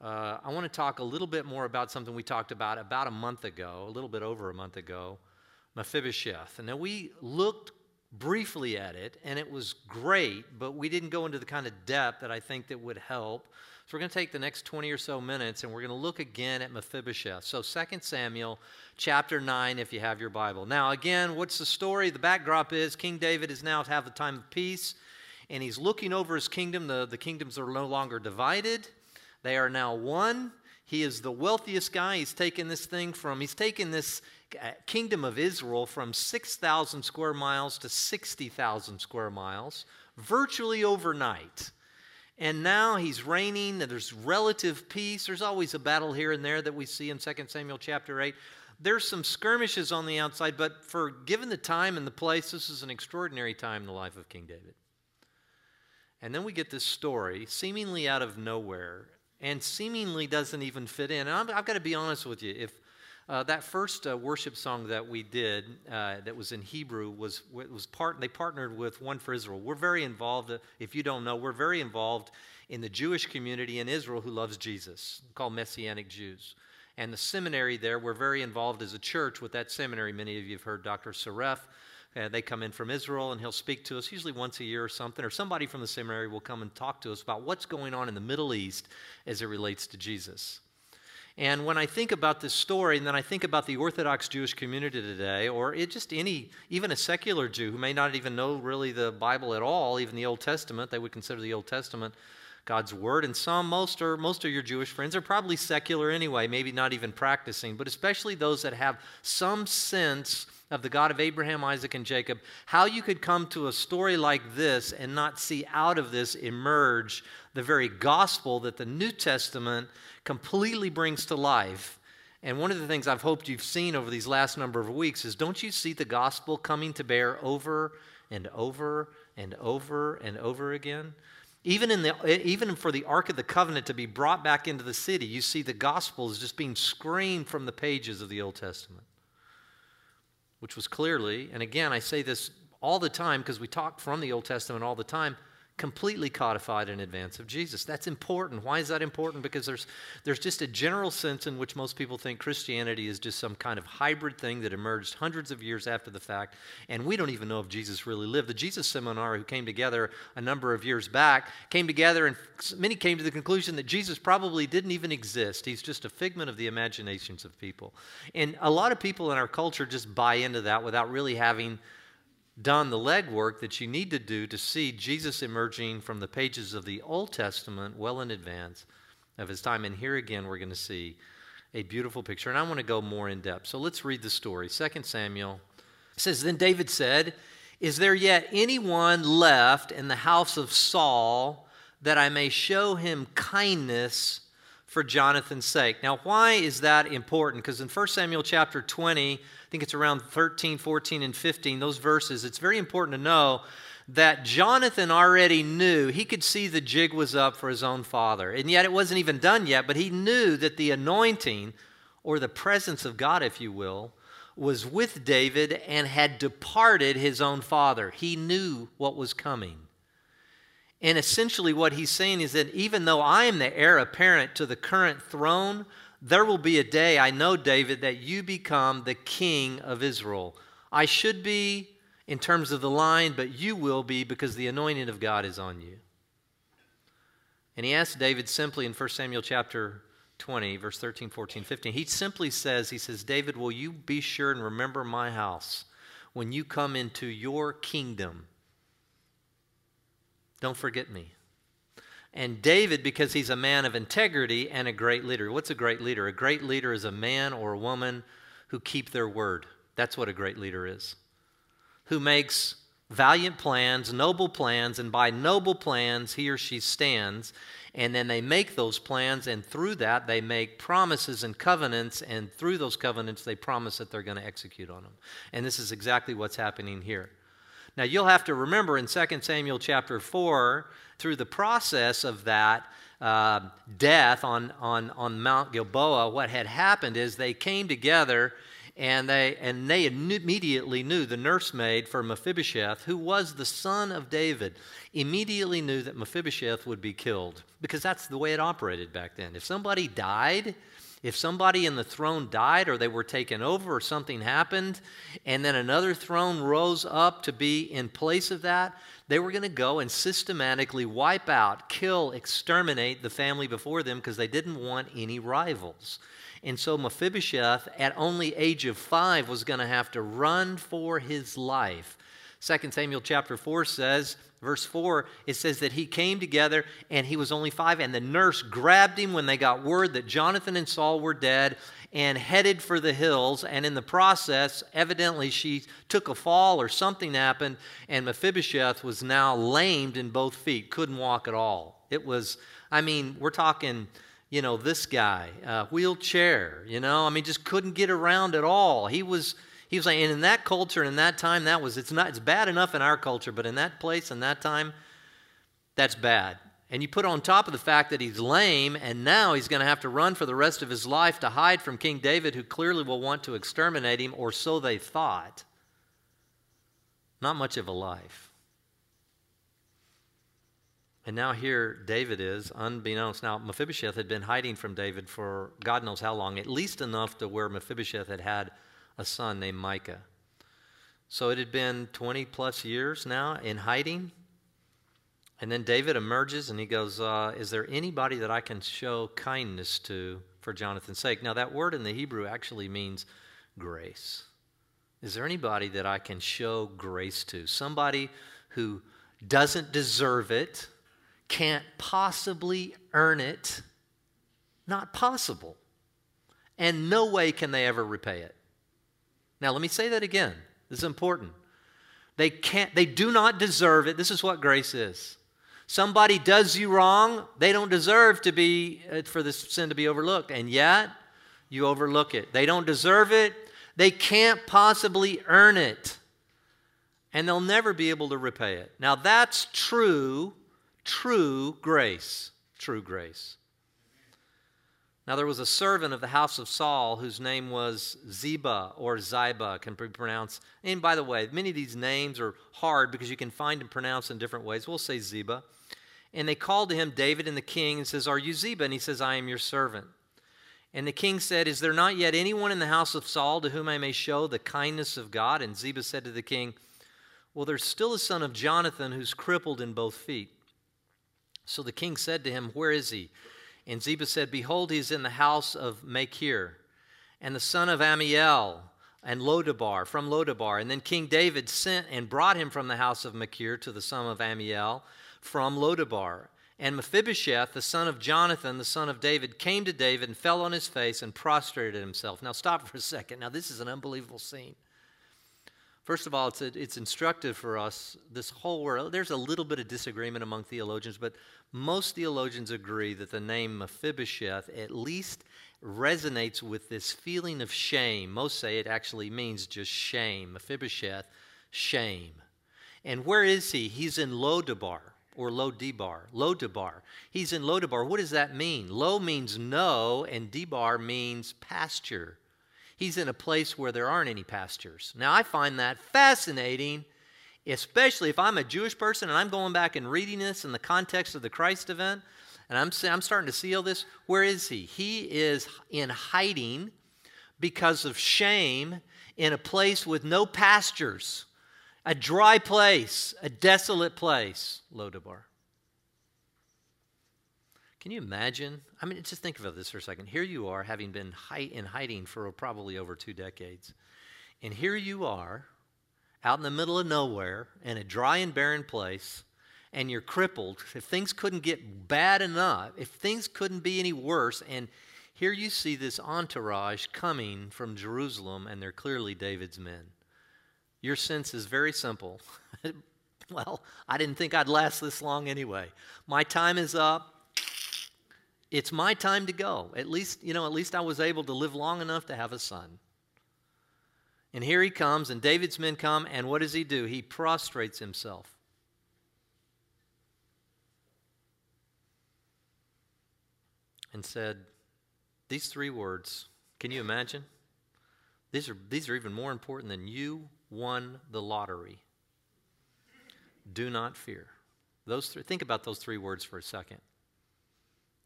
uh, I want to talk a little bit more about something we talked about about a month ago, a little bit over a month ago Mephibosheth. And now we looked briefly at it, and it was great, but we didn't go into the kind of depth that I think that would help. So we're going to take the next 20 or so minutes, and we're going to look again at Mephibosheth. So 2 Samuel chapter 9, if you have your Bible. Now, again, what's the story? The backdrop is King David is now to have the time of peace, and he's looking over his kingdom. The, the kingdoms are no longer divided, they are now one. He is the wealthiest guy. He's taken this thing from, he's taken this uh, kingdom of Israel from 6,000 square miles to 60,000 square miles virtually overnight. And now he's reigning, there's relative peace. There's always a battle here and there that we see in 2 Samuel chapter 8. There's some skirmishes on the outside, but for given the time and the place, this is an extraordinary time in the life of King David. And then we get this story, seemingly out of nowhere, and seemingly doesn't even fit in. And i have got to be honest with you. If uh, that first uh, worship song that we did, uh, that was in Hebrew, was was part. They partnered with One for Israel. We're very involved. Uh, if you don't know, we're very involved in the Jewish community in Israel who loves Jesus, called Messianic Jews. And the seminary there, we're very involved as a church with that seminary. Many of you have heard Dr. Soref. Uh, they come in from Israel and he'll speak to us usually once a year or something, or somebody from the seminary will come and talk to us about what's going on in the Middle East as it relates to Jesus. And when I think about this story, and then I think about the Orthodox Jewish community today, or just any, even a secular Jew who may not even know really the Bible at all, even the Old Testament, they would consider the Old Testament God's Word. And some, most, or most of your Jewish friends are probably secular anyway, maybe not even practicing, but especially those that have some sense of the God of Abraham, Isaac, and Jacob, how you could come to a story like this and not see out of this emerge the very gospel that the New Testament completely brings to life. And one of the things I've hoped you've seen over these last number of weeks is don't you see the gospel coming to bear over and over and over and over again? Even, in the, even for the Ark of the Covenant to be brought back into the city, you see the gospel is just being screamed from the pages of the Old Testament, which was clearly, and again, I say this all the time because we talk from the Old Testament all the time, completely codified in advance of Jesus. That's important. Why is that important? Because there's, there's just a general sense in which most people think Christianity is just some kind of hybrid thing that emerged hundreds of years after the fact, and we don't even know if Jesus really lived. The Jesus Seminar, who came together a number of years back, came together, and many came to the conclusion that Jesus probably didn't even exist. He's just a figment of the imaginations of people. And a lot of people in our culture just buy into that without really having done the legwork that you need to do to see Jesus emerging from the pages of the Old Testament well in advance of his time. And here again, we're going to see a beautiful picture. And I want to go more in depth. So let's read the story. 2 Samuel says, Then David said, Is there yet anyone left in the house of Saul that I may show him kindness? For Jonathan's sake. Now, why is that important? Because in 1 Samuel chapter 20, I think it's around 13, 14, and 15, those verses, it's very important to know that Jonathan already knew, he could see the jig was up for his own father. And yet it wasn't even done yet, but he knew that the anointing, or the presence of God, if you will, was with David and had departed his own father. He knew what was coming. And essentially, what he's saying is that even though I am the heir apparent to the current throne, there will be a day, I know, David, that you become the king of Israel. I should be in terms of the line, but you will be because the anointing of God is on you. And he asks David simply in 1 Samuel chapter 20, verse 13, 14, 15. He simply says, He says, David, will you be sure and remember my house when you come into your kingdom? Don't forget me. And David, because he's a man of integrity and a great leader. What's a great leader? A great leader is a man or a woman who keep their word. That's what a great leader is. Who makes valiant plans, noble plans, and by noble plans he or she stands. And then they make those plans, and through that they make promises and covenants, and through those covenants they promise that they're going to execute on them. And this is exactly what's happening here. Now, you'll have to remember in 2 Samuel chapter 4, through the process of that uh, death on, on, on Mount Gilboa, what had happened is they came together and they and they immediately knew the nursemaid for Mephibosheth, who was the son of David, immediately knew that Mephibosheth would be killed because that's the way it operated back then. If somebody died, if somebody in the throne died or they were taken over or something happened, and then another throne rose up to be in place of that, they were going to go and systematically wipe out, kill, exterminate the family before them because they didn't want any rivals. And so Mephibosheth, at only age of five, was going to have to run for his life. 2 Samuel chapter 4 says, verse 4, it says that he came together and he was only five, and the nurse grabbed him when they got word that Jonathan and Saul were dead and headed for the hills. And in the process, evidently, she took a fall or something happened, and Mephibosheth was now lamed in both feet, couldn't walk at all. It was, I mean, we're talking you know, this guy, uh, wheelchair, you know, I mean, just couldn't get around at all. He was, he was like, and in that culture and in that time, that was, it's not, it's bad enough in our culture, but in that place and that time, that's bad. And you put on top of the fact that he's lame, and now he's going to have to run for the rest of his life to hide from King David, who clearly will want to exterminate him, or so they thought. Not much of a life. And now here David is, unbeknownst. Now, Mephibosheth had been hiding from David for God knows how long, at least enough to where Mephibosheth had had a son named Micah. So it had been 20 plus years now in hiding. And then David emerges and he goes, uh, Is there anybody that I can show kindness to for Jonathan's sake? Now, that word in the Hebrew actually means grace. Is there anybody that I can show grace to? Somebody who doesn't deserve it can't possibly earn it. Not possible. And no way can they ever repay it. Now, let me say that again. This is important. They can't, they do not deserve it. This is what grace is. Somebody does you wrong, they don't deserve to be, uh, for this sin to be overlooked. And yet, you overlook it. They don't deserve it. They can't possibly earn it. And they'll never be able to repay it. Now, that's true true grace. True grace. Now, there was a servant of the house of Saul whose name was Ziba or Ziba, can be pronounced. And by the way, many of these names are hard because you can find them pronounced in different ways. We'll say Ziba. And they called to him David and the king and says, Are you Ziba? And he says, I am your servant. And the king said, Is there not yet anyone in the house of Saul to whom I may show the kindness of God? And Ziba said to the king, Well, there's still a son of Jonathan who's crippled in both feet. So the king said to him, Where is he? And Ziba said, Behold, he is in the house of Machir, and the son of Ammiel, and Lodabar, from Lodabar. And then King David sent and brought him from the house of Machir to the son of Ammiel, from Lodabar. And Mephibosheth, the son of Jonathan, the son of David, came to David and fell on his face and prostrated himself. Now, stop for a second. Now, this is an unbelievable scene. First of all, it's, a, it's instructive for us. This whole world, there's a little bit of disagreement among theologians, but most theologians agree that the name Mephibosheth at least resonates with this feeling of shame. Most say it actually means just shame. Mephibosheth, shame. And where is he? He's in Lodabar or Lodibar. Lodabar. He's in Lodabar. What does that mean? Lo means no, and Debar means pasture he's in a place where there aren't any pastures. Now, I find that fascinating, especially if I'm a Jewish person and I'm going back and reading this in the context of the Christ event, and I'm, I'm starting to see all this. Where is he? He is in hiding because of shame in a place with no pastures, a dry place, a desolate place, Lodabar. Can you imagine? I mean, just think about this for a second. Here you are, having been in hiding for probably over two decades. And here you are, out in the middle of nowhere, in a dry and barren place, and you're crippled. If things couldn't get bad enough, if things couldn't be any worse, and here you see this entourage coming from Jerusalem, and they're clearly David's men. Your sense is very simple. well, I didn't think I'd last this long anyway. My time is up it's my time to go. At least, you know, at least I was able to live long enough to have a son. And here he comes, and David's men come, and what does he do? He prostrates himself. And said these three words. Can you imagine? These are, these are even more important than you won the lottery. Do not fear. Those three, think about those three words for a second.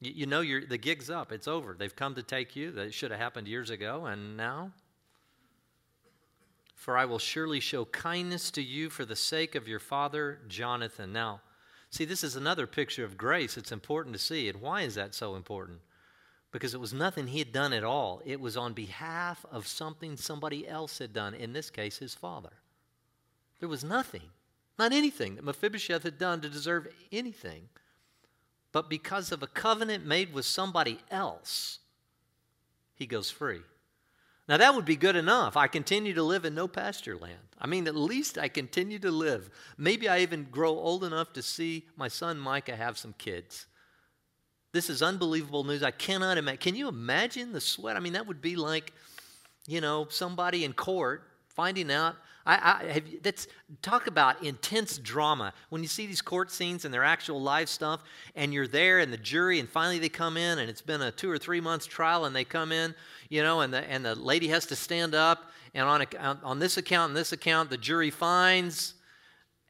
You, you know the gig's up. It's over. They've come to take you. That should have happened years ago, and now? For I will surely show kindness to you for the sake of your father Jonathan. Now, see, this is another picture of grace. It's important to see. And why is that so important? because it was nothing he had done at all. It was on behalf of something somebody else had done, in this case, his father. There was nothing, not anything that Mephibosheth had done to deserve anything. But because of a covenant made with somebody else, he goes free. Now, that would be good enough. I continue to live in no pasture land. I mean, at least I continue to live. Maybe I even grow old enough to see my son Micah have some kids. This is unbelievable news. I cannot imagine. Can you imagine the sweat? I mean, that would be like, you know, somebody in court finding out. I, I have, that's talk about intense drama when you see these court scenes and their actual live stuff, and you're there and the jury, and finally they come in, and it's been a two or three months trial, and they come in, you know, and the and the lady has to stand up, and on a, on this account and this account, the jury finds,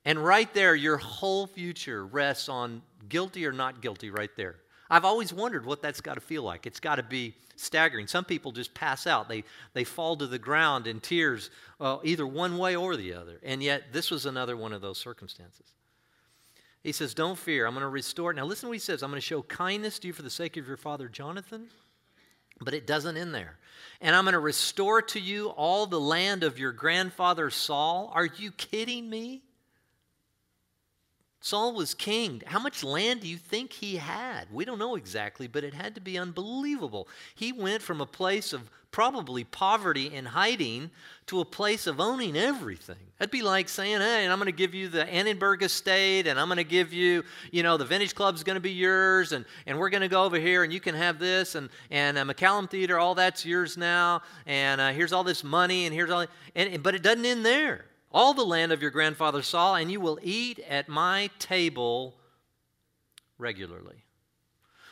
and right there, your whole future rests on guilty or not guilty, right there. I've always wondered what that's got to feel like. It's got to be staggering. Some people just pass out, they, they fall to the ground in tears, uh, either one way or the other. And yet, this was another one of those circumstances. He says, Don't fear, I'm going to restore. Now, listen to what he says I'm going to show kindness to you for the sake of your father Jonathan. But it doesn't end there. And I'm going to restore to you all the land of your grandfather Saul. Are you kidding me? Saul was king. How much land do you think he had? We don't know exactly, but it had to be unbelievable. He went from a place of probably poverty and hiding to a place of owning everything. That'd be like saying, hey, I'm going to give you the Annenberg estate, and I'm going to give you, you know, the Vintage Club's going to be yours, and, and we're going to go over here, and you can have this, and, and uh, McCallum Theater, all that's yours now, and uh, here's all this money, and here's all, and, but it doesn't end there all the land of your grandfather Saul, and you will eat at my table regularly.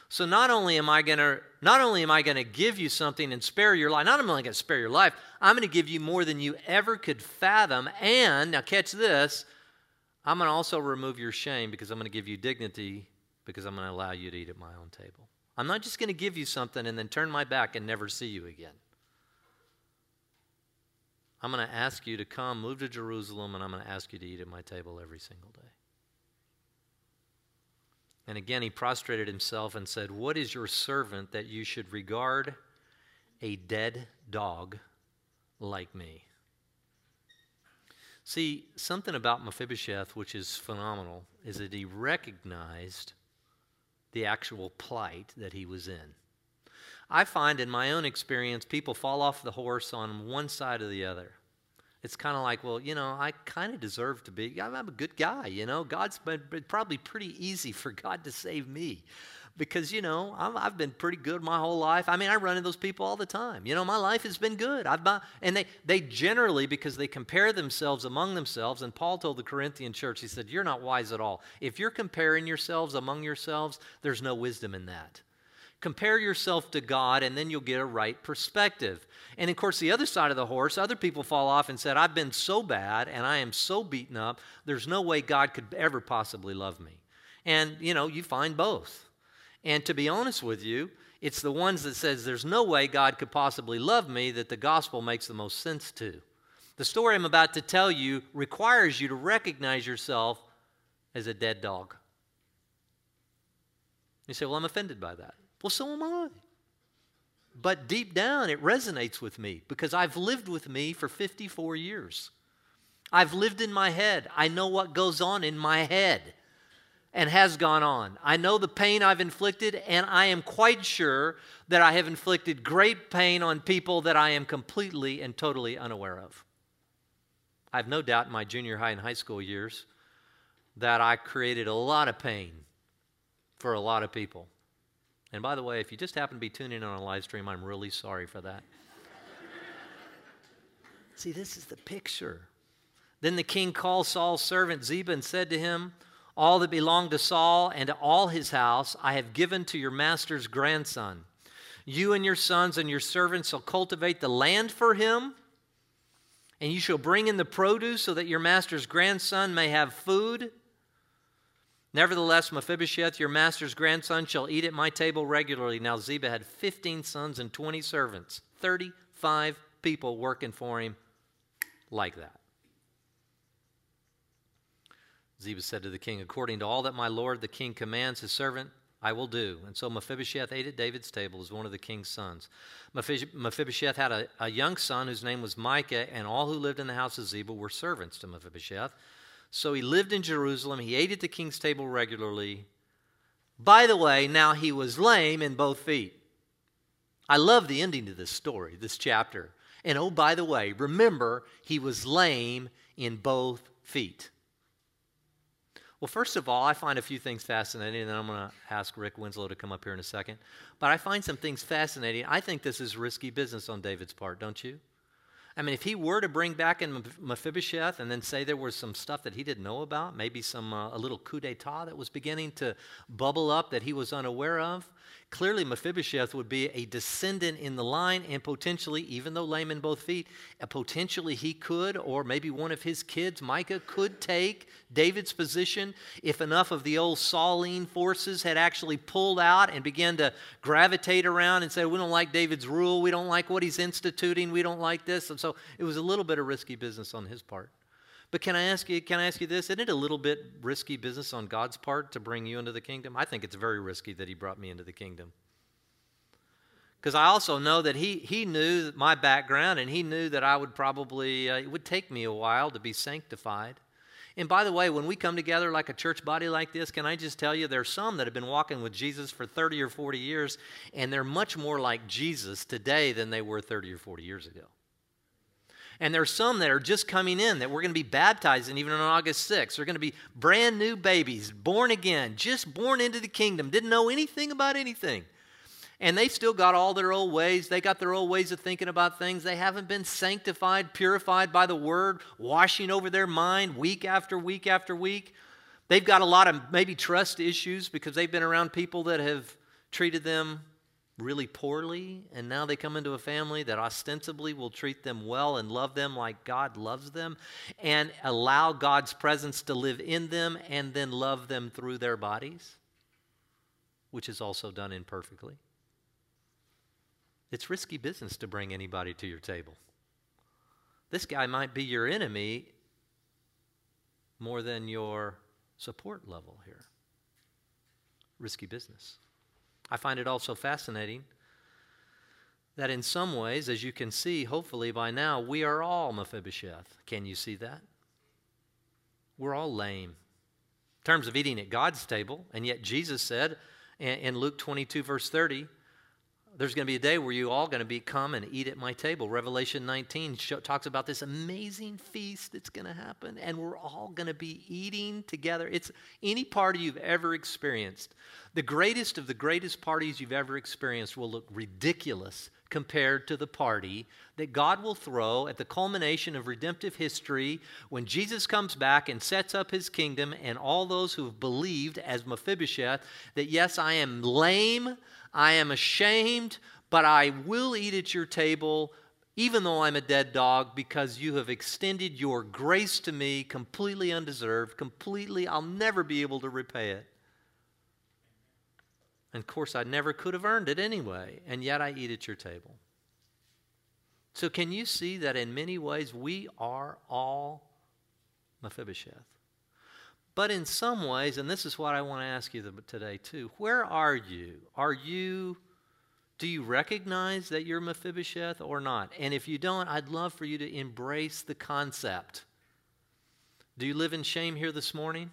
So not only am I to not only am I to give you something and spare your life, not only am I going to spare your life, I'm to give you more than you ever could fathom. And now catch this, I'm to also remove your shame because I'm to give you dignity because I'm to allow you to eat at my own table. I'm not just to give you something and then turn my back and never see you again. I'm going to ask you to come, move to Jerusalem, and I'm going to ask you to eat at my table every single day. And again, he prostrated himself and said, What is your servant that you should regard a dead dog like me? See, something about Mephibosheth, which is phenomenal, is that he recognized the actual plight that he was in. I find in my own experience, people fall off the horse on one side or the other. It's kind of like, well, you know, I kind of deserve to be. I'm a good guy, you know. God's been probably pretty easy for God to save me because you know i have been pretty good my whole life. I mean, I run into those people all the time. You know, my life has been good. I've been, and they they generally because they compare themselves among themselves. And Paul told the Corinthian church, he said, "You're not wise at all. If you're comparing yourselves among yourselves, there's no wisdom in that." Compare yourself to God, and then you'll get a right perspective. And of course, the other side of the horse, other people fall off and said, I've been so bad and I am so beaten up, there's no way God could ever possibly love me. And, you know, you find both. And to be honest with you, it's the ones that says there's no way God could possibly love me that the gospel makes the most sense to. The story I'm about to tell you requires you to recognize yourself as a dead dog. You say, Well, I'm offended by that. Well, so am I. But deep down, it resonates with me because I've lived with me for 54 years. I've lived in my head. I know what goes on in my head and has gone on. I know the pain I've inflicted, and I am quite sure that I have inflicted great pain on people that I am completely and totally unaware of. I have no doubt in my junior high and high school years that I created a lot of pain for a lot of people. And by the way, if you just happen to be tuning in on a live stream, I'm really sorry for that. See, this is the picture. Then the king called Saul's servant Ziba and said to him, All that belonged to Saul and to all his house I have given to your master's grandson. You and your sons and your servants shall cultivate the land for him, And you shall bring in the produce so that your master's grandson may have food. Nevertheless, Mephibosheth, your master's grandson, shall eat at my table regularly. Now, Ziba had 15 sons and 20 servants, 35 people working for him like that. Ziba said to the king, According to all that my lord the king commands his servant, I will do. And so Mephibosheth ate at David's table as one of the king's sons. Mephibosheth had a, a young son whose name was Micah, and all who lived in the house of Ziba were servants to Mephibosheth. So he lived in Jerusalem. He ate at the king's table regularly. By the way, now he was lame in both feet. I love the ending to this story, this chapter. And oh, by the way, remember, he was lame in both feet. Well, first of all, I find a few things fascinating, and I'm going to ask Rick Winslow to come up here in a second. But I find some things fascinating. I think this is risky business on David's part, don't you? I mean, if he were to bring back in Mephibosheth and then say there was some stuff that he didn't know about, maybe some uh, a little coup d'état that was beginning to bubble up that he was unaware of, Clearly, Mephibosheth would be a descendant in the line, and potentially, even though lame in both feet, uh, potentially he could, or maybe one of his kids, Micah, could take David's position if enough of the old Sauline forces had actually pulled out and began to gravitate around and say, We don't like David's rule, we don't like what he's instituting, we don't like this. And so it was a little bit of risky business on his part. But can I ask you, can I ask you this? Isn't it a little bit risky business on God's part to bring you into the kingdom? I think it's very risky that He brought me into the kingdom. Because I also know that he, he knew my background and he knew that I would probably, uh, it would take me a while to be sanctified. And by the way, when we come together like a church body like this, can I just tell you, there's some that have been walking with Jesus for 30 or 40 years, and they're much more like Jesus today than they were 30 or 40 years ago. And there's some that are just coming in that we're going to be baptizing even on August 6th. They're going to be brand new babies, born again, just born into the kingdom, didn't know anything about anything. And they've still got all their old ways. They got their old ways of thinking about things. They haven't been sanctified, purified by the word, washing over their mind week after week after week. They've got a lot of maybe trust issues because they've been around people that have treated them really poorly, and now they come into a family that ostensibly will treat them well and love them like God loves them, and allow God's presence to live in them and then love them through their bodies, which is also done imperfectly. It's risky business to bring anybody to your table. This guy might be your enemy more than your support level here. Risky business. I find it also fascinating that in some ways, as you can see, hopefully by now, we are all Mephibosheth. Can you see that? We're all lame. In terms of eating at God's table, and yet Jesus said in Luke 22, verse 30, there's going to be a day where you all going to be come and eat at my table. Revelation 19 show, talks about this amazing feast that's going to happen, and we're all going to be eating together. It's any party you've ever experienced. The greatest of the greatest parties you've ever experienced will look ridiculous compared to the party that God will throw at the culmination of redemptive history when Jesus comes back and sets up his kingdom, and all those who have believed, as Mephibosheth, that yes, I am lame. I am ashamed, but I will eat at your table, even though I'm a dead dog, because you have extended your grace to me completely undeserved, completely, I'll never be able to repay it. And of course, I never could have earned it anyway, and yet I eat at your table. So, can you see that in many ways we are all Mephibosheth? But in some ways, and this is what I want to ask you today too, where are you? Are you, do you recognize that you're Mephibosheth or not? And if you don't, I'd love for you to embrace the concept. Do you live in shame here this morning?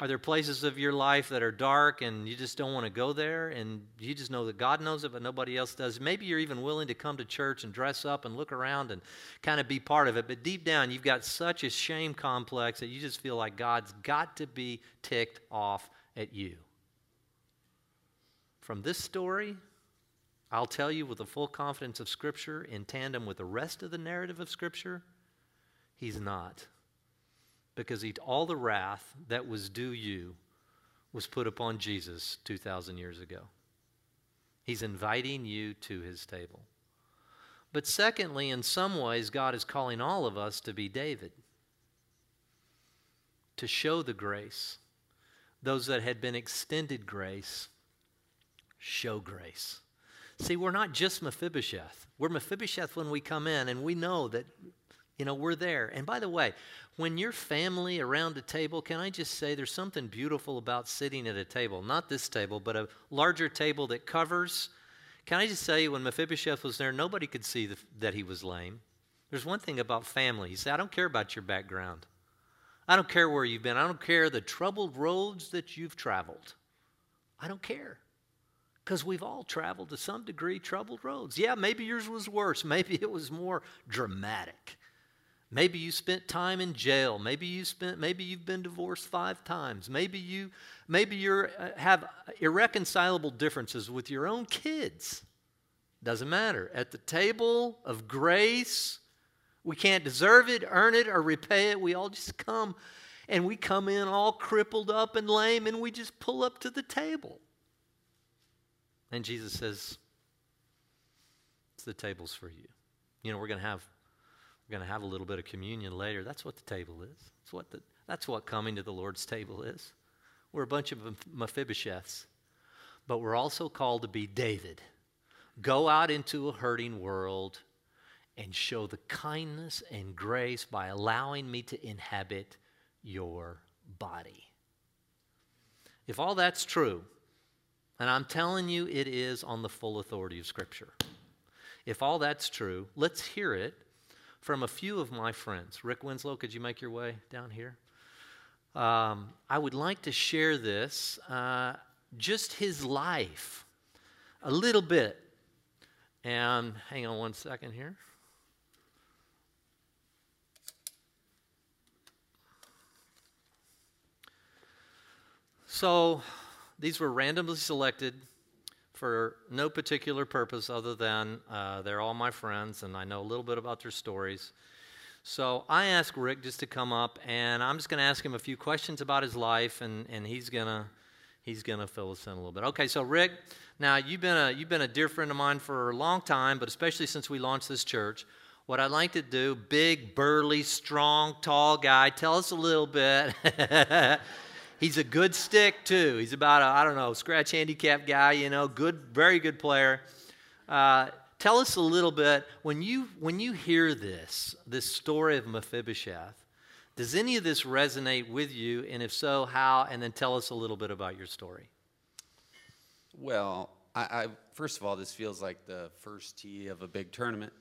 Are there places of your life that are dark and you just don't want to go there and you just know that God knows it but nobody else does? Maybe you're even willing to come to church and dress up and look around and kind of be part of it, but deep down you've got such a shame complex that you just feel like God's got to be ticked off at you. From this story, I'll tell you with the full confidence of Scripture, in tandem with the rest of the narrative of Scripture, He's not because he, all the wrath that was due you was put upon Jesus 2,000 years ago. He's inviting you to his table. But secondly, in some ways, God is calling all of us to be David, to show the grace. Those that had been extended grace, show grace. See, we're not just Mephibosheth. We're Mephibosheth when we come in, and we know that, you know, we're there. And by the way, when your family around a table, can I just say there's something beautiful about sitting at a table? Not this table, but a larger table that covers. Can I just say, when Mephibosheth was there, nobody could see the, that he was lame. There's one thing about family. He said, I don't care about your background. I don't care where you've been. I don't care the troubled roads that you've traveled. I don't care. Because we've all traveled to some degree troubled roads. Yeah, maybe yours was worse. Maybe it was more dramatic. Maybe you spent time in jail. Maybe you spent maybe you've been divorced 5 times. Maybe you maybe you uh, have irreconcilable differences with your own kids. Doesn't matter. At the table of grace, we can't deserve it, earn it or repay it. We all just come and we come in all crippled up and lame and we just pull up to the table. And Jesus says, the table's for you. You know, we're going to have. We're going to have a little bit of communion later. That's what the table is. That's what, the, that's what coming to the Lord's table is. We're a bunch of Mephibosheths, but we're also called to be David. Go out into a hurting world and show the kindness and grace by allowing me to inhabit your body. If all that's true, and I'm telling you, it is on the full authority of Scripture. If all that's true, let's hear it from a few of my friends. Rick Winslow, could you make your way down here? Um, I would like to share this, uh, just his life, a little bit. And hang on one second here. So, these were randomly selected for no particular purpose other than uh, they're all my friends and I know a little bit about their stories. So I asked Rick just to come up and I'm just going to ask him a few questions about his life and, and he's going to he's going to fill us in a little bit. Okay, so Rick, now you've been a you've been a dear friend of mine for a long time, but especially since we launched this church. What I'd like to do, big, burly, strong, tall guy, tell us a little bit He's a good stick, too. He's about a, I don't know, scratch handicap guy, you know, good, very good player. Uh, tell us a little bit, when you, when you hear this, this story of Mephibosheth, does any of this resonate with you? And if so, how? And then tell us a little bit about your story. Well, I, I first of all, this feels like the first tee of a big tournament.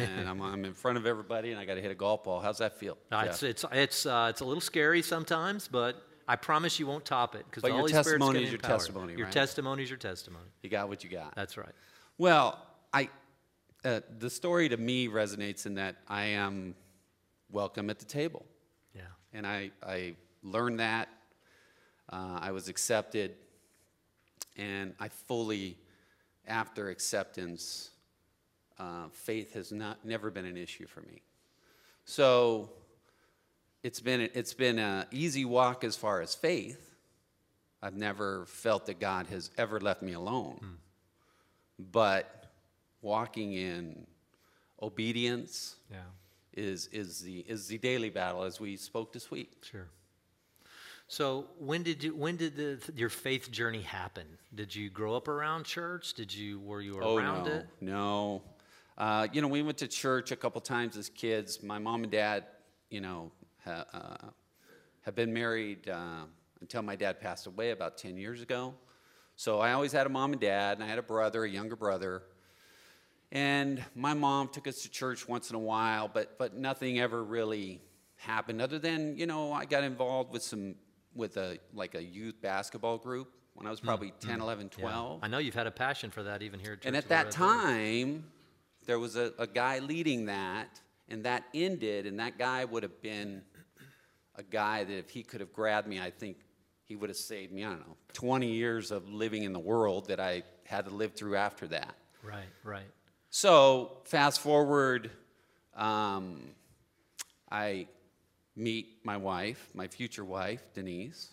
and I'm, I'm, in front of everybody, and I got to hit a golf ball. How's that feel? Uh, it's it's it's, uh, it's a little scary sometimes, but I promise you won't top it because the Holy Spirit's testimony is your empower. testimony. Your right? testimony is your testimony. You got what you got. That's right. Well, I uh, the story to me resonates in that I am welcome at the table. Yeah. And I I learned that. Uh, I was accepted, and I fully, after acceptance, uh, faith has not never been an issue for me. So it's been it's been an easy walk as far as faith. I've never felt that God has ever left me alone. Hmm. But walking in obedience yeah. is is the is the daily battle as we spoke this week. Sure. So when did you when did the, your faith journey happen? Did you grow up around church? Did you were you oh, around no, it? No. Uh, you know, we went to church a couple times as kids. My mom and dad, you know, ha, uh, have been married uh, until my dad passed away about 10 years ago. So I always had a mom and dad, and I had a brother, a younger brother. And my mom took us to church once in a while, but, but nothing ever really happened other than, you know, I got involved with some, with a, like a youth basketball group when I was hmm, probably mm, 10, mm, 11, 12. Yeah. I know you've had a passion for that even here at church. And at that time, there was a, a guy leading that, and that ended, and that guy would have been a guy that if he could have grabbed me, I think he would have saved me, I don't know, 20 years of living in the world that I had to live through after that. Right, right. So, fast forward, um, I meet my wife, my future wife, Denise,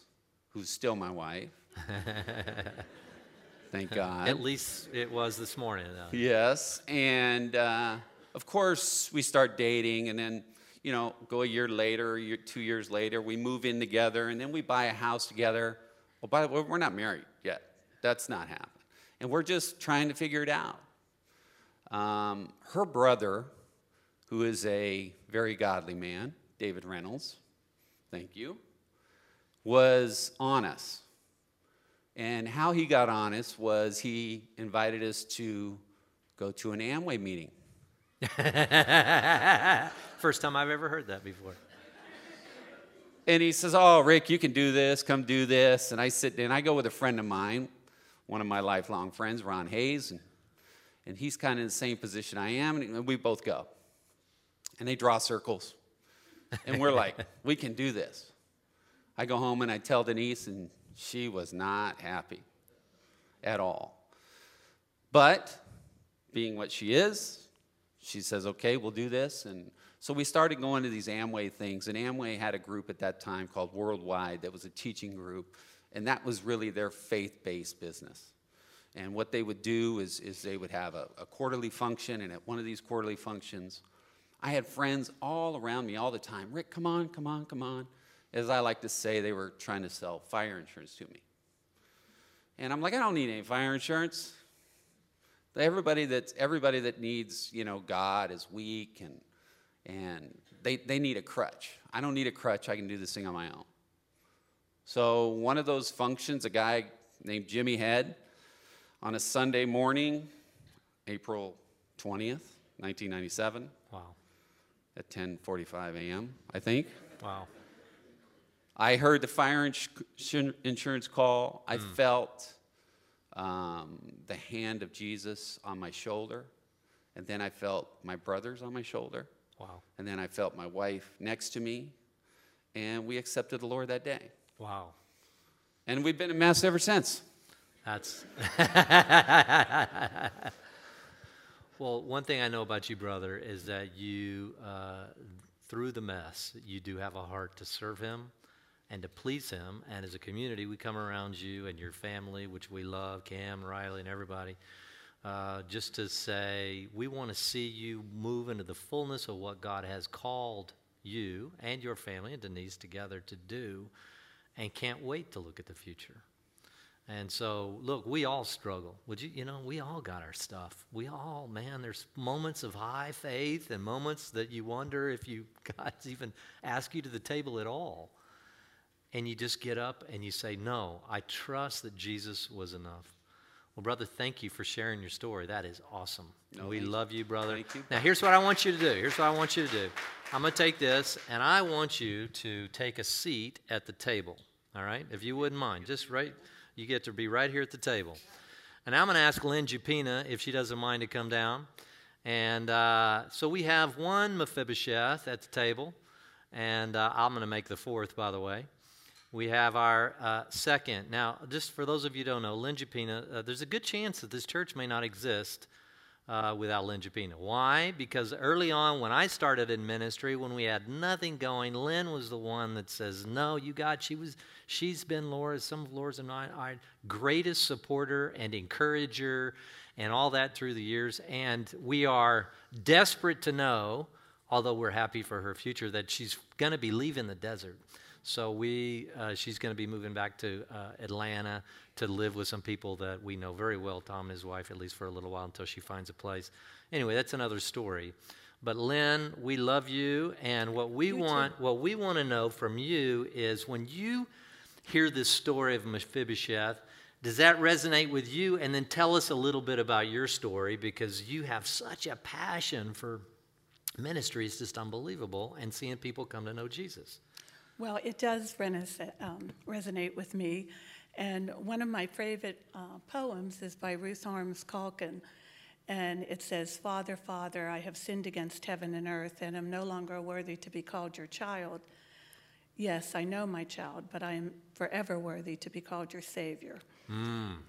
who's still my wife. Thank God. At least it was this morning, though. Yes, and uh, of course, we start dating, and then, you know, go a year later, year, two years later, we move in together, and then we buy a house together. Well, by the way, we're not married yet. That's not happening. And we're just trying to figure it out. Um, her brother, who is a very godly man, David Reynolds, thank you, was on us. And how he got on us was he invited us to go to an Amway meeting. First time I've ever heard that before. And he says, Oh, Rick, you can do this, come do this. And I sit and I go with a friend of mine, one of my lifelong friends, Ron Hayes, and, and he's kind of in the same position I am, and we both go. And they draw circles. And we're like, We can do this. I go home and I tell Denise, and she was not happy at all. But being what she is, she says, okay, we'll do this. And so we started going to these Amway things. And Amway had a group at that time called Worldwide that was a teaching group. And that was really their faith based business. And what they would do is, is they would have a, a quarterly function. And at one of these quarterly functions, I had friends all around me all the time. Rick, come on, come on, come on. As I like to say, they were trying to sell fire insurance to me. And I'm like, I don't need any fire insurance. Everybody that everybody that needs, you know, God is weak and and they, they need a crutch. I don't need a crutch, I can do this thing on my own. So one of those functions, a guy named Jimmy Head, on a Sunday morning, April 20th, 1997. Wow. At 10:45 a.m., I think. Wow. I heard the fire ins- insurance call. I Mm. felt um, the hand of Jesus on my shoulder. And then I felt my brothers on my shoulder. Wow. And then I felt my wife next to me. And we accepted the Lord that day. Wow. And we've been in Mass ever since. That's. well, one thing I know about you, brother, is that you, uh, through the mess, you do have a heart to serve Him and to please Him. And as a community, we come around you and your family, which we love, Cam, Riley, and everybody, uh, just to say we want to see you move into the fullness of what God has called you and your family and Denise together to do, and can't wait to look at the future. And so, look, we all struggle. Would you, you know, we all got our stuff. We all, man, there's moments of high faith and moments that you wonder if you God's even ask you to the table at all. And you just get up and you say, No, I trust that Jesus was enough. Well, brother, thank you for sharing your story. That is awesome. No, we love you, brother. Thank you. Now, here's what I want you to do. Here's what I want you to do. I'm going to take this, and I want you to take a seat at the table. All right? If you wouldn't mind, just right, you get to be right here at the table. And I'm going to ask Lynn Jupina if she doesn't mind to come down. And uh, so we have one Mephibosheth at the table, and uh, I'm going to make the fourth, by the way. We have our uh, second. Now, just for those of you who don't know, Lynn Jupina, uh, there's a good chance that this church may not exist uh, without Lynn Jupina. Why? Because early on, when I started in ministry, when we had nothing going, Lynn was the one that says, "No, you got." She was. She's been Laura's, some of Laura's and my our greatest supporter and encourager, and all that through the years. And we are desperate to know, although we're happy for her future, that she's going to be leaving the desert. So we, uh, she's going to be moving back to uh, Atlanta to live with some people that we know very well, Tom and his wife, at least for a little while until she finds a place. Anyway, that's another story. But Lynn, we love you, and what we want, what we want to know from you is when you hear this story of Mephibosheth, does that resonate with you? And then tell us a little bit about your story because you have such a passion for ministry. It's just unbelievable, and seeing people come to know Jesus. Well, it does um, resonate with me. And one of my favorite uh, poems is by Ruth Harms Calkin. And it says, Father, Father, I have sinned against heaven and earth and am no longer worthy to be called your child. Yes, I know my child, but I am forever worthy to be called your Savior.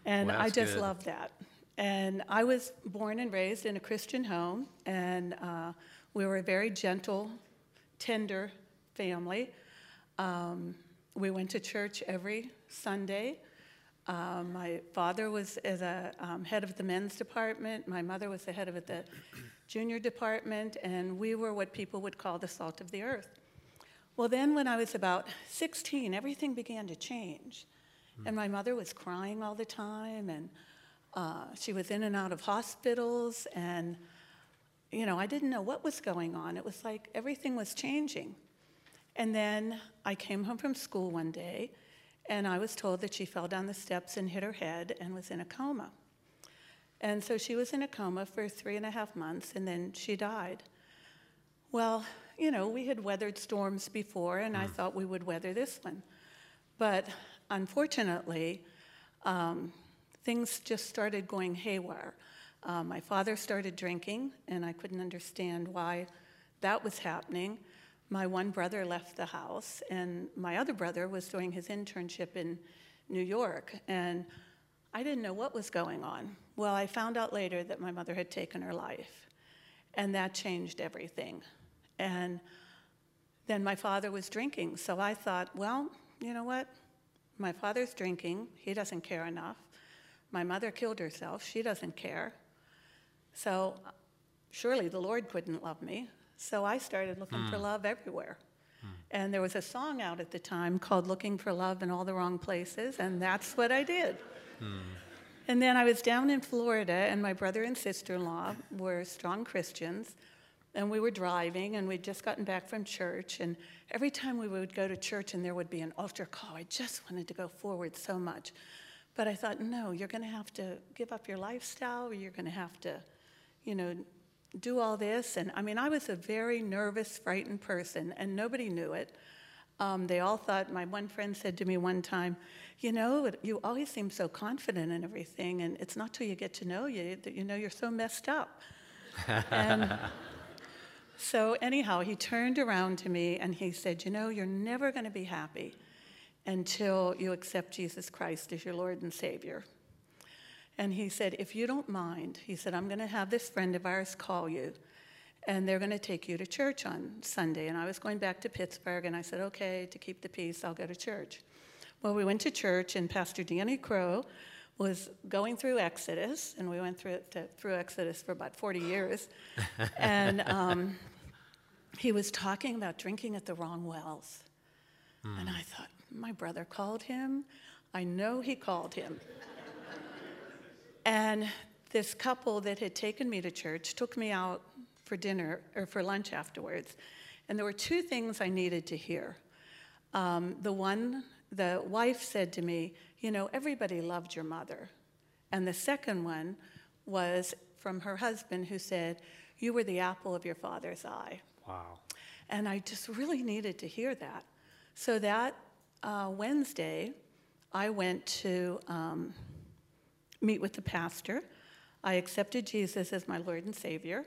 and well, I just good. love that. And I was born and raised in a Christian home, and uh, we were a very gentle, tender family. Um, we went to church every Sunday. Uh, my father was as a um, head of the men's department. My mother was the head of the junior department, and we were what people would call the salt of the earth. Well, then, when I was about 16, everything began to change. And my mother was crying all the time, and uh, she was in and out of hospitals, and you know, I didn't know what was going on. It was like everything was changing. And then I came home from school one day, and I was told that she fell down the steps and hit her head and was in a coma. And so she was in a coma for three and a half months, and then she died. Well, you know, we had weathered storms before, and I thought we would weather this one. But unfortunately, um, things just started going haywire. Uh, my father started drinking, and I couldn't understand why that was happening. My one brother left the house, and my other brother was doing his internship in New York, and I didn't know what was going on. Well, I found out later that my mother had taken her life, and that changed everything. And then my father was drinking, so I thought, well, you know what? My father's drinking, he doesn't care enough. My mother killed herself, she doesn't care. So surely the Lord couldn't love me. So I started looking for hmm. love everywhere. Hmm. And there was a song out at the time called Looking for Love in All the Wrong Places, and that's what I did. Hmm. And then I was down in Florida, and my brother and sister in law were strong Christians. And we were driving, and we'd just gotten back from church. And every time we would go to church and there would be an altar call, I just wanted to go forward so much. But I thought, no, you're going to have to give up your lifestyle, or you're going to have to, you know, do all this. And I mean, I was a very nervous, frightened person, and nobody knew it. Um, they all thought, my one friend said to me one time, you know, you always seem so confident in everything, and it's not till you get to know you that you know you're so messed up. and so, anyhow, he turned around to me and he said, You know, you're never going to be happy until you accept Jesus Christ as your Lord and Savior. And he said, If you don't mind, he said, I'm going to have this friend of ours call you, and they're going to take you to church on Sunday. And I was going back to Pittsburgh, and I said, Okay, to keep the peace, I'll go to church. Well, we went to church, and Pastor Danny Crow was going through Exodus, and we went through, to, through Exodus for about 40 years. and um, he was talking about drinking at the wrong wells. And I thought, my brother called him. I know he called him. And this couple that had taken me to church took me out for dinner or for lunch afterwards. And there were two things I needed to hear. Um, the one, the wife said to me, You know, everybody loved your mother. And the second one was from her husband, who said, You were the apple of your father's eye. Wow. And I just really needed to hear that. So that uh, Wednesday, I went to um, meet with the pastor. I accepted Jesus as my Lord and Savior.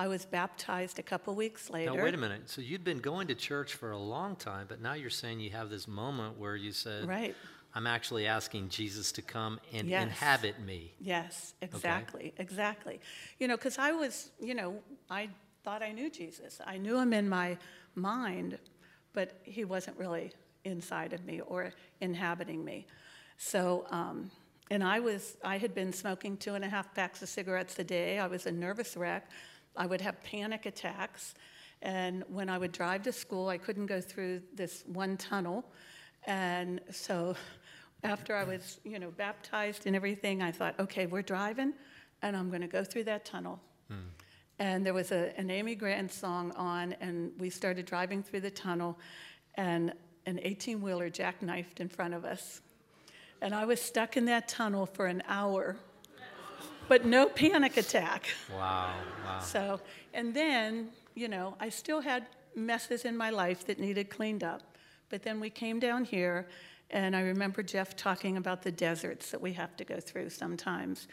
I was baptized a couple weeks later. Now, wait a minute. So you'd been going to church for a long time, but now you're saying you have this moment where you said, Right. I'm actually asking Jesus to come and Yes. inhabit me. Yes, exactly, exactly. You know, because I was, you know, I thought I knew Jesus. I knew him in my mind, but he wasn't really inside of me or inhabiting me. So, um, and I was, I had been smoking two and a half packs of cigarettes a day. I was a nervous wreck. I would have panic attacks. And when I would drive to school, I couldn't go through this one tunnel. And so after I was, you know, baptized and everything, I thought, okay, we're driving, and I'm going to go through that tunnel. Hmm. And there was a, an Amy Grant song on, and we started driving through the tunnel, and an 18 wheeler jackknifed in front of us. And I was stuck in that tunnel for an hour, but no panic attack. Wow. Wow. So, and then, you know, I still had messes in my life that needed cleaned up. But then we came down here, and I remember Jeff talking about the deserts that we have to go through sometimes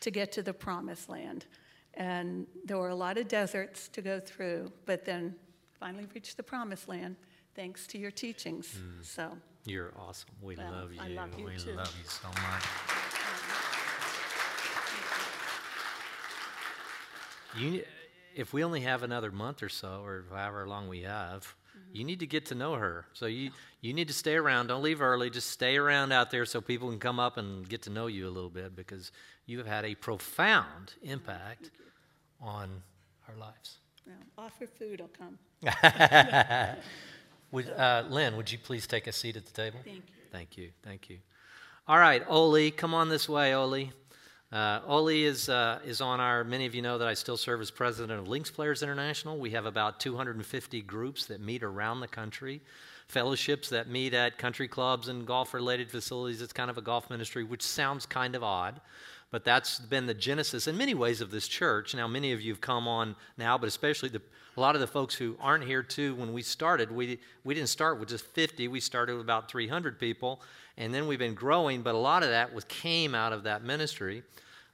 to get to the promised land. And there were a lot of deserts to go through, but then finally reached the promised land thanks to your teachings. Hmm. So, You're awesome. We Well, love you. I love you we too. love you so much. You, if we only have another month or so, or however long we have, mm-hmm. you need to get to know her. So you you need to stay around. Don't leave early. Just stay around out there so people can come up and get to know you a little bit because you have had a profound impact on our lives. Well, offer food, I'll come. Would, uh, Lynn, would you please take a seat at the table? Thank you. Thank you. Thank you. All right, Oli, come on this way, Oli. Uh, Oli is, uh, is on our, many of you know that I still serve as president of Links Players International. We have about 250 groups that meet around the country, fellowships that meet at country clubs and golf related facilities. It's kind of a golf ministry, which sounds kind of odd, but that's been the genesis in many ways of this church. Now, many of you have come on now, but especially the, a lot of the folks who aren't here too, when we started, we, we didn't start with just 50, we started with about 300 people, and then we've been growing, but a lot of that was, came out of that ministry.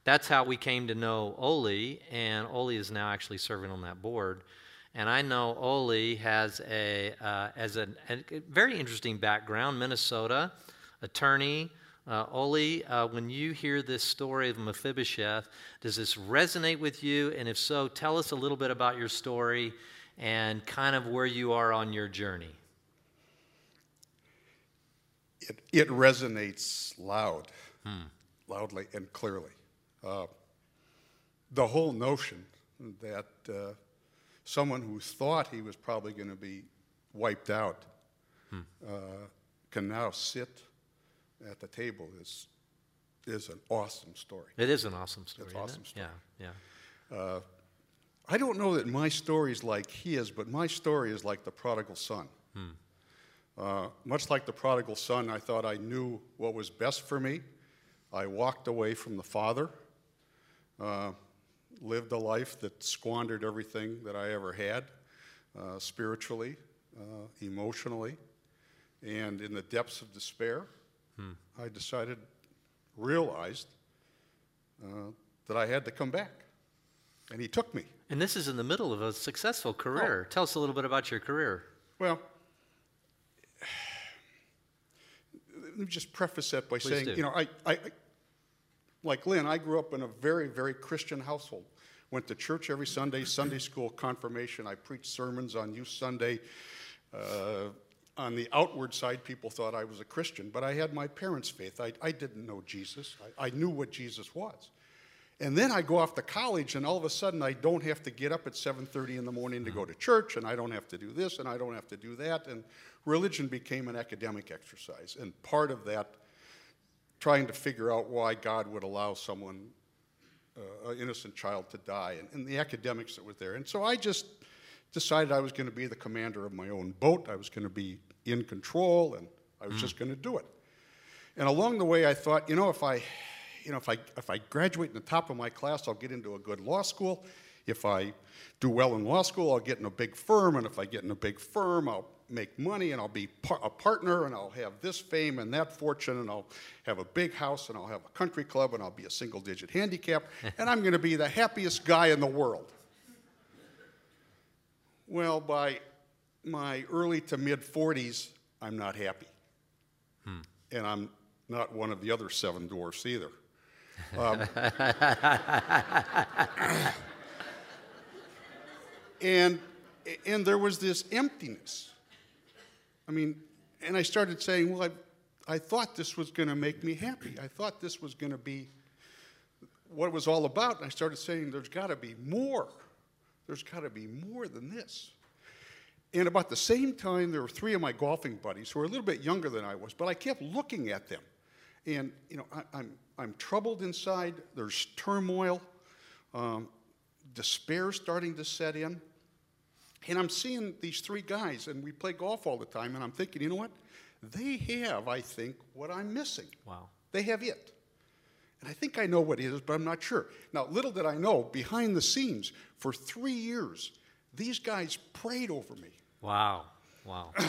That's how we came to know Oli, and Oli is now actually serving on that board. And I know Oli has a, uh, as a, a very interesting background, Minnesota, attorney, uh, Oli, uh, when you hear this story of Mephibosheth, does this resonate with you? And if so, tell us a little bit about your story and kind of where you are on your journey. It, it resonates loud, loudly and clearly. Uh, the whole notion that uh, someone who thought he was probably going to be wiped out uh, can now sit at the table is, is an awesome story. It is an awesome story. It's awesome it? story. Yeah, yeah. I don't know that my story is like his, but my story is like the prodigal son. Uh, much like the prodigal son, I thought I knew what was best for me. I walked away from the father, uh, lived a life that squandered everything that I ever had, uh, spiritually, uh, emotionally, and in the depths of despair, I decided, realized uh, that I had to come back. And he took me. And this is in the middle of a successful career. Tell us a little bit about your career. Well, let me just preface that by Please saying, do. you know, I, I, I- like Lynn, I grew up in a very, very Christian household. Went to church every Sunday, Sunday school, confirmation. I preached sermons on Youth Sunday. Uh, on the outward side, people thought I was a Christian, but I had my parents' faith. I, I didn't know Jesus. I, I knew what Jesus was. And then I go off to college, and all of a sudden I don't have to get up at 7:30 in the morning to go to church, and I don't have to do this, and I don't have to do that. And religion became an academic exercise, and part of that, trying to figure out why God would allow someone, uh, an innocent child, to die, and, and the academics that were there. And so I just decided I was going to be the commander of my own boat. I was going to be in control, and I was mm. just going to do it. And along the way, I thought, you know, if I, you know, if I if I graduate in the top of my class, I'll get into a good law school. If I do well in law school, I'll get in a big firm, and if I get in a big firm, I'll make money, and I'll be par- a partner, and I'll have this fame and that fortune, and I'll have a big house, and I'll have a country club, and I'll be a single-digit handicap, and I'm going to be the happiest guy in the world. Well, by my early to mid 40s, I'm not happy. And I'm not one of the other seven dwarfs either. Um, and, and there was this emptiness. I mean, and I started saying, well, I, I thought this was going to make me happy. I thought this was going to be what it was all about. And I started saying, there's got to be more. There's got to be more than this. And about the same time, there were three of my golfing buddies who were a little bit younger than I was, but I kept looking at them. And, you know, I, I'm, I'm troubled inside. There's turmoil. Um, despair starting to set in. And I'm seeing these three guys, and we play golf all the time, and I'm thinking, you know what? They have, I think, what I'm missing. Wow. They have it. And I think I know what it is, but I'm not sure. Now, little did I know, behind the scenes, for three years, these guys prayed over me. Wow. Wow.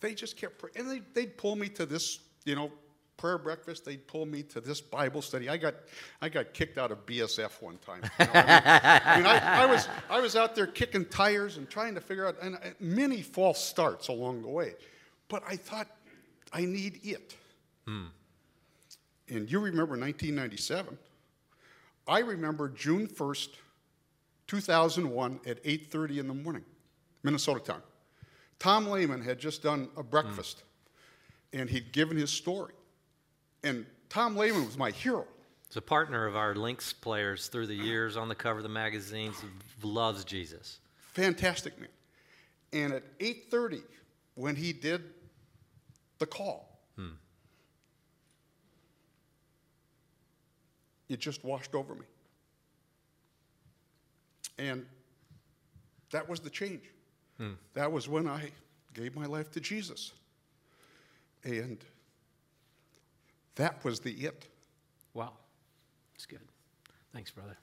They just kept praying. And they, they'd pull me to this, you know, prayer breakfast. They'd pull me to this Bible study. I got, I got kicked out of BSF one time. you know. I mean, I, mean, I, I was, I was out there kicking tires and trying to figure out, and many false starts along the way. But I thought, I need it. Hmm. And you remember 1997. I remember June 1st, 2001 at 8:30 in the morning, Minnesota time. Tom Lehman had just done a breakfast, and he'd given his story. And Tom Lehman was my hero. He's a partner of our Links players through the years on the cover of the magazines, loves Jesus. Fantastic man. And at 8:30, when he did the call, hmm. it just washed over me. And that was the change. That was when I gave my life to Jesus. And that was the it. Wow. That's good. Thanks, brother.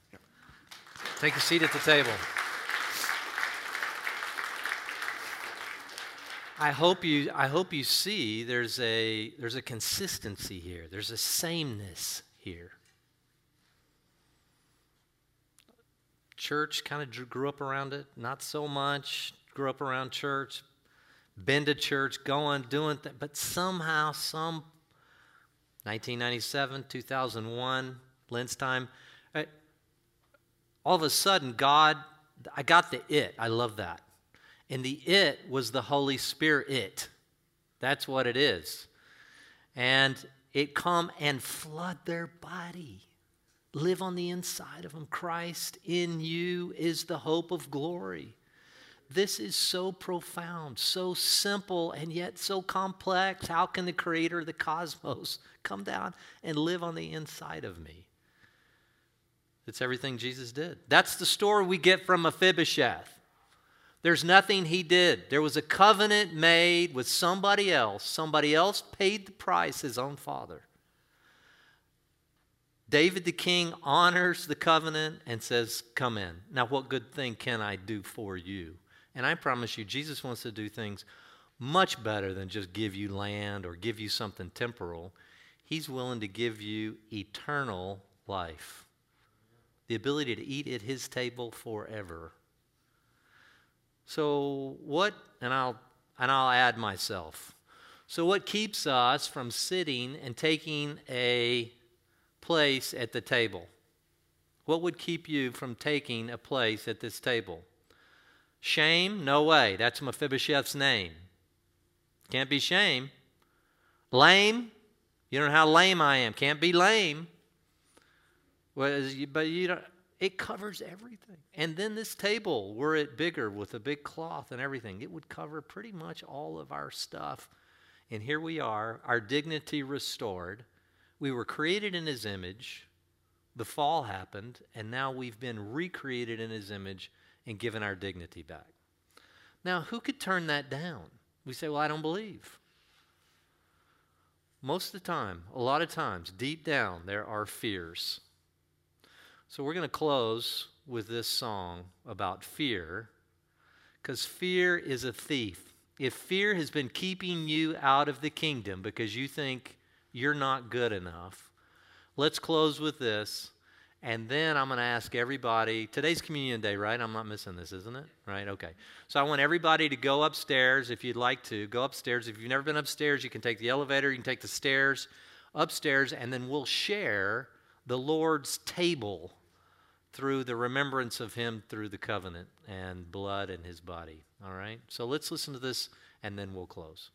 Take a seat at the table. I hope you I hope you see there's a there's a consistency here. There's a sameness here. Church kind of grew up around it, not so much. Grew up around church, been to church, going, doing things, but somehow, some 1997, 2001, Lent's time. uh, All of a sudden, God, I got the it. I love that. And the it was the Holy Spirit it. That's what it is. And it come and flood their body. Live on the inside of them. Christ in you is the hope of glory. This is so profound, so simple, and yet so complex. How can the creator of the cosmos come down and live on the inside of me? It's everything Jesus did. That's the story we get from Mephibosheth. There's nothing he did. There was a covenant made with somebody else. Somebody else paid the price, his own father. David the king honors the covenant and says, Come in. Now, what good thing can I do for you? And I promise you, Jesus wants to do things much better than just give you land or give you something temporal. He's willing to give you eternal life, the ability to eat at his table forever. So, what, and I'll, and I'll add myself. So, what keeps us from sitting and taking a place at the table? What would keep you from taking a place at this table? Shame? No way. That's Mephibosheth's name. Can't be shame. Lame? You don't know how lame I am. Can't be lame. But you don't, it covers everything. And then this table, were it bigger with a big cloth and everything, it would cover pretty much all of our stuff. And here we are, our dignity restored. We were created in His image. The fall happened, and now we've been recreated in His image and given our dignity back. Now, who could turn that down? We say, Well, I don't believe. Most of the time, a lot of times, deep down, there are fears. So we're going to close with this song about fear, because fear is a thief. If fear has been keeping you out of the kingdom because you think you're not good enough, let's close with this. And then I'm going to ask everybody. Today's communion day, right? I'm not missing this, isn't it? Right? Okay. So I want everybody to go upstairs if you'd like to. Go upstairs. If you've never been upstairs, you can take the elevator, you can take the stairs upstairs, and then we'll share the Lord's table through the remembrance of Him through the covenant and blood and His body. All right? So let's listen to this, and then we'll close.